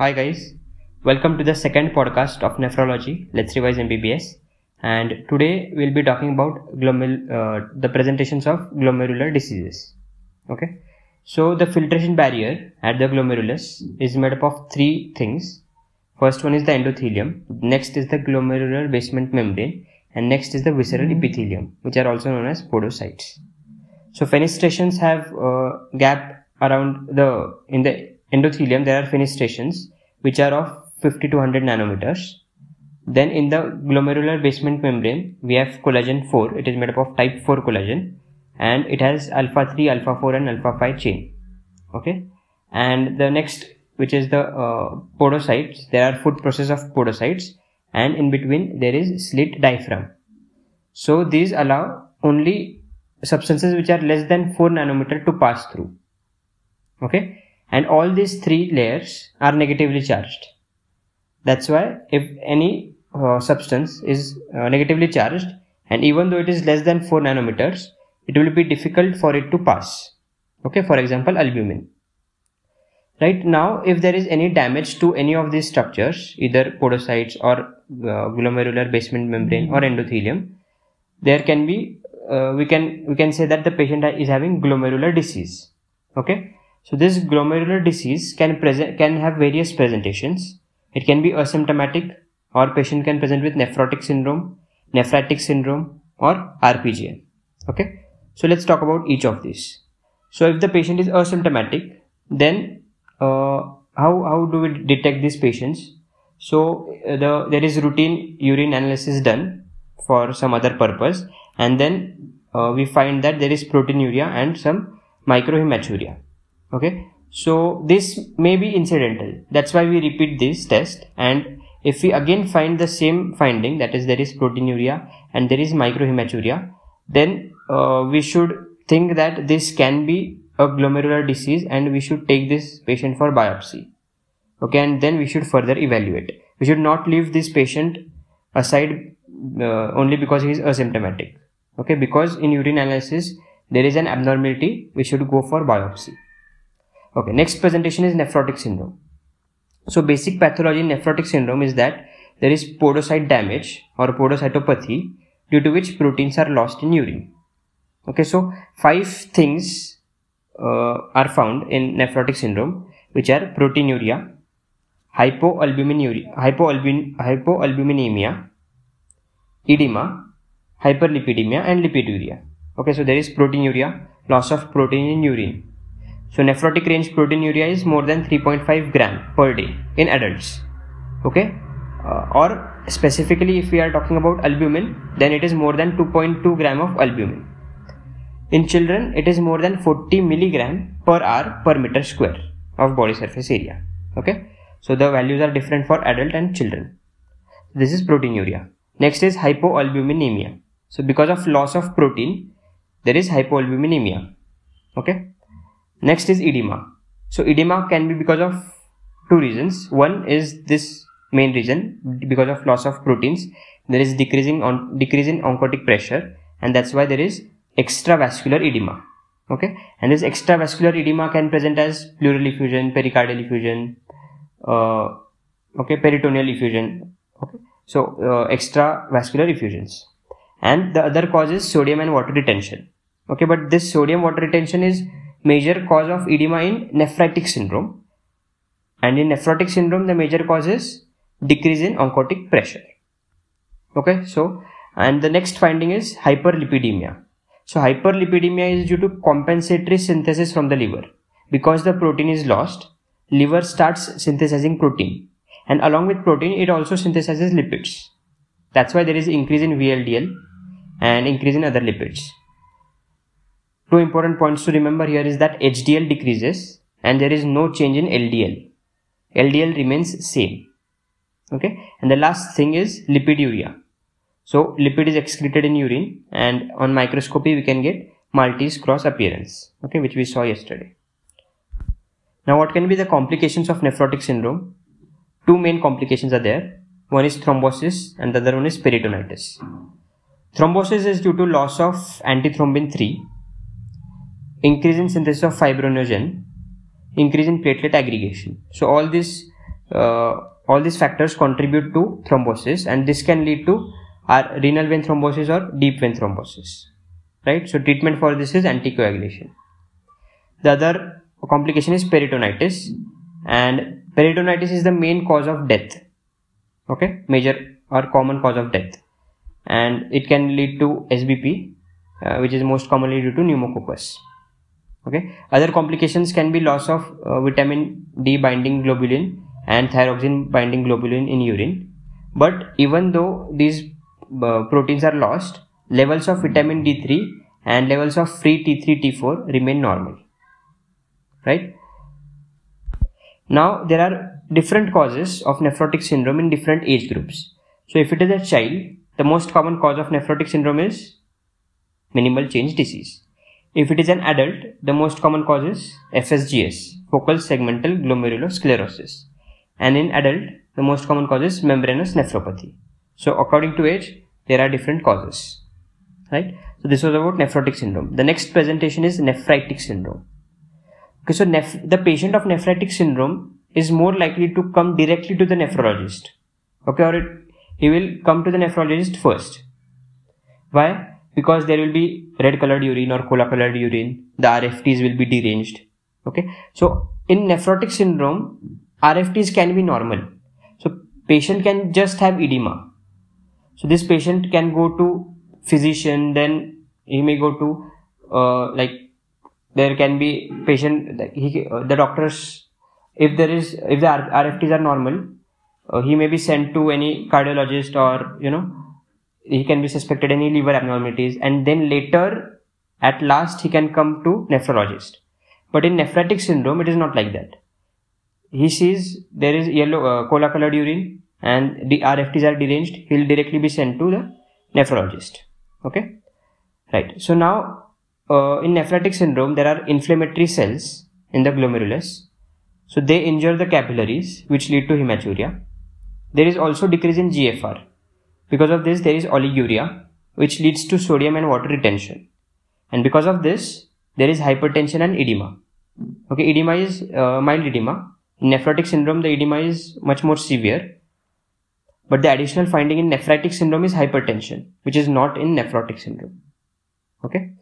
Hi guys, welcome to the second podcast of nephrology. Let's revise MBBS. And today we'll be talking about glomul- uh, the presentations of glomerular diseases. Okay, so the filtration barrier at the glomerulus is made up of three things. First one is the endothelium, next is the glomerular basement membrane, and next is the visceral epithelium, which are also known as podocytes. So fenestrations have a gap around the in the endothelium. There are fenestrations which are of 50 to 100 nanometers. Then in the glomerular basement membrane, we have collagen 4. It is made up of type 4 collagen, and it has alpha 3, alpha 4, and alpha 5 chain. Okay, and the next which is the uh, podocytes. There are foot process of podocytes, and in between there is slit diaphragm. So these allow only substances which are less than 4 nanometer to pass through okay and all these three layers are negatively charged. That's why if any uh, substance is uh, negatively charged and even though it is less than 4 nanometers it will be difficult for it to pass. Okay for example albumin. Right now if there is any damage to any of these structures either podocytes or uh, glomerular basement membrane or endothelium there can be uh, we can we can say that the patient is having glomerular disease. Okay so this glomerular disease can present can have various presentations. It can be asymptomatic or patient can present with nephrotic syndrome nephritic syndrome or rpgn okay? So let's talk about each of these. So if the patient is asymptomatic then uh, how how do we detect these patients? So uh, the there is routine urine analysis done for some other purpose and then uh, we find that there is proteinuria and some microhematuria okay? So this may be incidental. That's why we repeat this test. And if we again find the same finding that is there is proteinuria and there is microhematuria then uh, we should think that this can be a glomerular disease and we should take this patient for biopsy. Okay? And then we should further evaluate. We should not leave this patient aside uh, only because he is asymptomatic. Okay? Because in urine analysis there is an abnormality. We should go for biopsy okay next presentation is nephrotic syndrome. So basic pathology in nephrotic syndrome is that there is podocyte damage or podocytopathy due to which proteins are lost in urine. Okay so five things uh, are found in nephrotic syndrome which are proteinuria hypoalbuminuria hypoalbum, hypoalbuminemia edema hyperlipidemia and lipiduria. Okay so there is proteinuria loss of protein in urine so nephrotic range proteinuria is more than 3.5 gram per day in adults. Okay? Uh, or specifically if we are talking about albumin then it is more than 2.2 gram of albumin. In children it is more than 40 milligram per hour per meter square of body surface area. Okay? So the values are different for adult and children. This is proteinuria next is hypoalbuminemia. So because of loss of protein there is hypoalbuminemia. Okay next is edema. So edema can be because of two reasons. One is this main reason because of loss of proteins. There is decreasing on decrease in oncotic pressure and that's why there is extravascular edema. Okay? And this extravascular edema can present as pleural effusion pericardial effusion uh, okay peritoneal effusion. Okay? So uh, extravascular effusions. And the other cause is sodium and water retention. Okay? But this sodium water retention is major cause of edema in nephritic syndrome. And in nephrotic syndrome the major cause is decrease in oncotic pressure. Okay so and the next finding is hyperlipidemia. So hyperlipidemia is due to compensatory synthesis from the liver. Because the protein is lost liver starts synthesizing protein. And along with protein it also synthesizes lipids. That's why there is increase in vldl and increase in other lipids two important points to remember here is that hdl decreases and there is no change in ldl ldl remains same. Okay? And the last thing is lipiduria so lipid is excreted in urine and on microscopy we can get Maltese cross appearance. Okay? Which we saw yesterday. Now what can be the complications of nephrotic syndrome? Two main complications are there. One is thrombosis and the other one is peritonitis. Thrombosis is due to loss of antithrombin 3 increase in synthesis of fibrinogen increase in platelet aggregation. So all these uh, all these factors contribute to thrombosis and this can lead to our renal vein thrombosis or deep vein thrombosis right? So treatment for this is anticoagulation. The other complication is peritonitis and peritonitis is the main cause of death okay? Major or common cause of death. And it can lead to sbp uh, which is most commonly due to pneumococcus okay. Other complications can be loss of uh, vitamin d binding globulin and thyroxine binding globulin in urine. But even though these uh, proteins are lost levels of vitamin d3 and levels of free t3 t4 remain normal. Right? Now there are different causes of nephrotic syndrome in different age groups. So if it is a child the most common cause of nephrotic syndrome is minimal change disease if it is an adult the most common cause is fsgs focal segmental glomerulosclerosis and in adult the most common cause is membranous nephropathy so according to age there are different causes right so this was about nephrotic syndrome the next presentation is nephritic syndrome Okay, so the patient of nephritic syndrome is more likely to come directly to the nephrologist. Okay, or it, he will come to the nephrologist first. Why? Because there will be red colored urine or cola colored urine. The RFTs will be deranged. Okay, so in nephrotic syndrome, RFTs can be normal. So patient can just have edema. So this patient can go to physician, then he may go to uh, like there can be patient he, the doctors if there is if the rfts are normal uh, he may be sent to any cardiologist or you know he can be suspected any liver abnormalities and then later at last he can come to nephrologist but in nephritic syndrome it is not like that he sees there is yellow uh, cola colored urine and the rfts are deranged he'll directly be sent to the nephrologist okay right so now uh, in nephritic syndrome, there are inflammatory cells in the glomerulus. So they injure the capillaries, which lead to hematuria. There is also decrease in GFR. Because of this, there is oliguria, which leads to sodium and water retention. And because of this, there is hypertension and edema. Okay, edema is uh, mild edema. In nephrotic syndrome, the edema is much more severe. But the additional finding in nephritic syndrome is hypertension, which is not in nephrotic syndrome. Okay.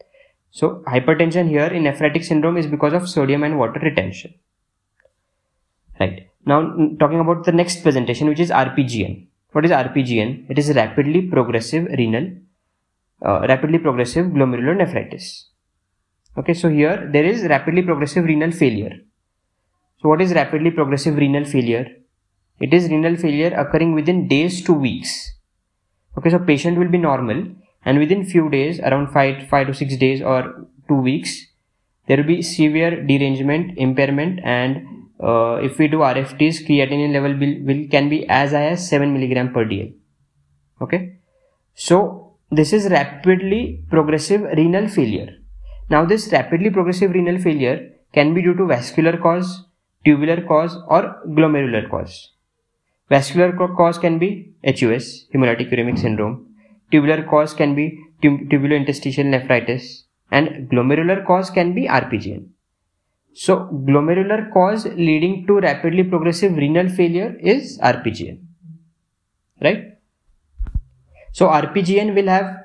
So hypertension here in nephritic syndrome is because of sodium and water retention. Right. Now talking about the next presentation which is RPGN. What is RPGN? It is rapidly progressive renal, uh, rapidly progressive glomerulonephritis. Okay, so here there is rapidly progressive renal failure. So what is rapidly progressive renal failure? It is renal failure occurring within days to weeks. Okay, so patient will be normal and within few days around 5 5 to 6 days or 2 weeks there will be severe derangement impairment and uh, if we do rfts creatinine level will, will can be as high as 7 milligram per dl okay? So this is rapidly progressive renal failure. Now this rapidly progressive renal failure can be due to vascular cause tubular cause or glomerular cause. Vascular cause can be hus hemolytic uremic syndrome. Tubular cause can be tubulointerstitial nephritis. And glomerular cause can be RPGN. So glomerular cause leading to rapidly progressive renal failure is RPGN. Right? So RPGN will have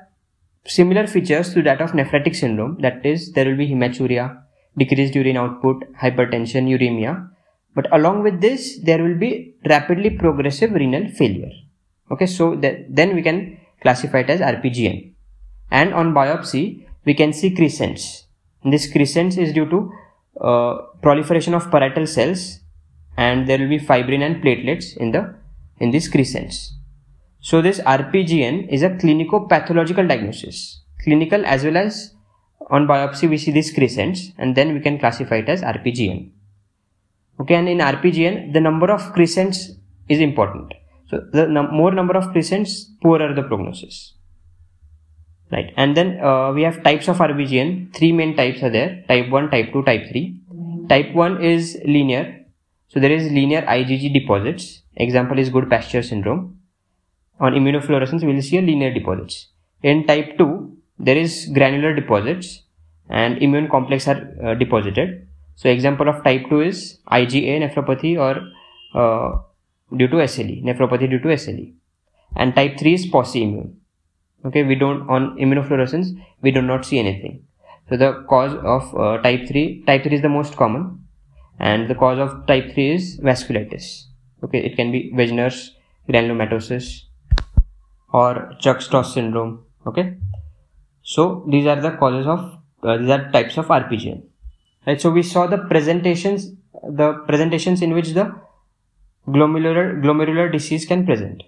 similar features to that of nephritic syndrome that is there will be hematuria, decreased urine output, hypertension, uremia but along with this there will be rapidly progressive renal failure. Okay so then we can classify it as RPGN. And on biopsy, we can see crescents. this crescents is due to uh, proliferation of parietal cells and there will be fibrin and platelets in the in these crescents. So this RPGN is a clinico-pathological diagnosis. Clinical as well as on biopsy we see these crescents and then we can classify it as RPGN. Okay, and in RPGN the number of crescents is important. So the num more number of crescents, poorer the prognosis. Right. And then uh, we have types of RPGN. Three main types are there. Type 1, type 2, type 3. Type 1 is linear. So there is linear IgG deposits. Example is Goodpasture syndrome. On immunofluorescence, we will see a linear deposits. In type 2, there is granular deposits and immune complex are uh, deposited. So example of type 2 is IgA nephropathy or uh, due to SLE, nephropathy due to SLE. And type 3 is pauci-immune. Okay, we don't, on immunofluorescence, we do not see anything. So the cause of uh, type 3, type 3 is the most common and the cause of type 3 is vasculitis. Okay, it can be Wegener's granulomatosis or Churg-Strauss syndrome. Okay, so these are the causes of, uh, these are types of RPGN. Right, so we saw the presentations, the presentations in which the glomerular glomerular disease can present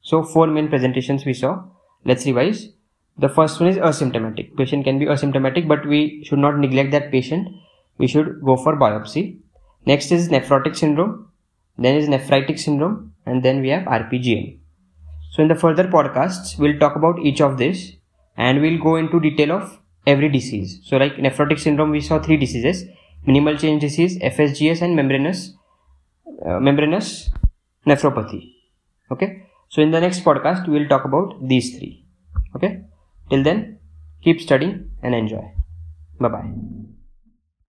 so four main presentations we saw let's revise. The first one is asymptomatic. Patient can be asymptomatic but we should not neglect that patient. We should go for biopsy. Next is nephrotic syndrome. Then is nephritic syndrome. And then we have rpgn so in the further podcasts we'll talk about each of this and we'll go into detail of every disease. So like nephrotic syndrome we saw three diseases. Minimal change disease fsgs and membranous uh, membranous nephropathy. Okay so in the next podcast we will talk about these three. Okay? Till then keep studying and enjoy. Bye bye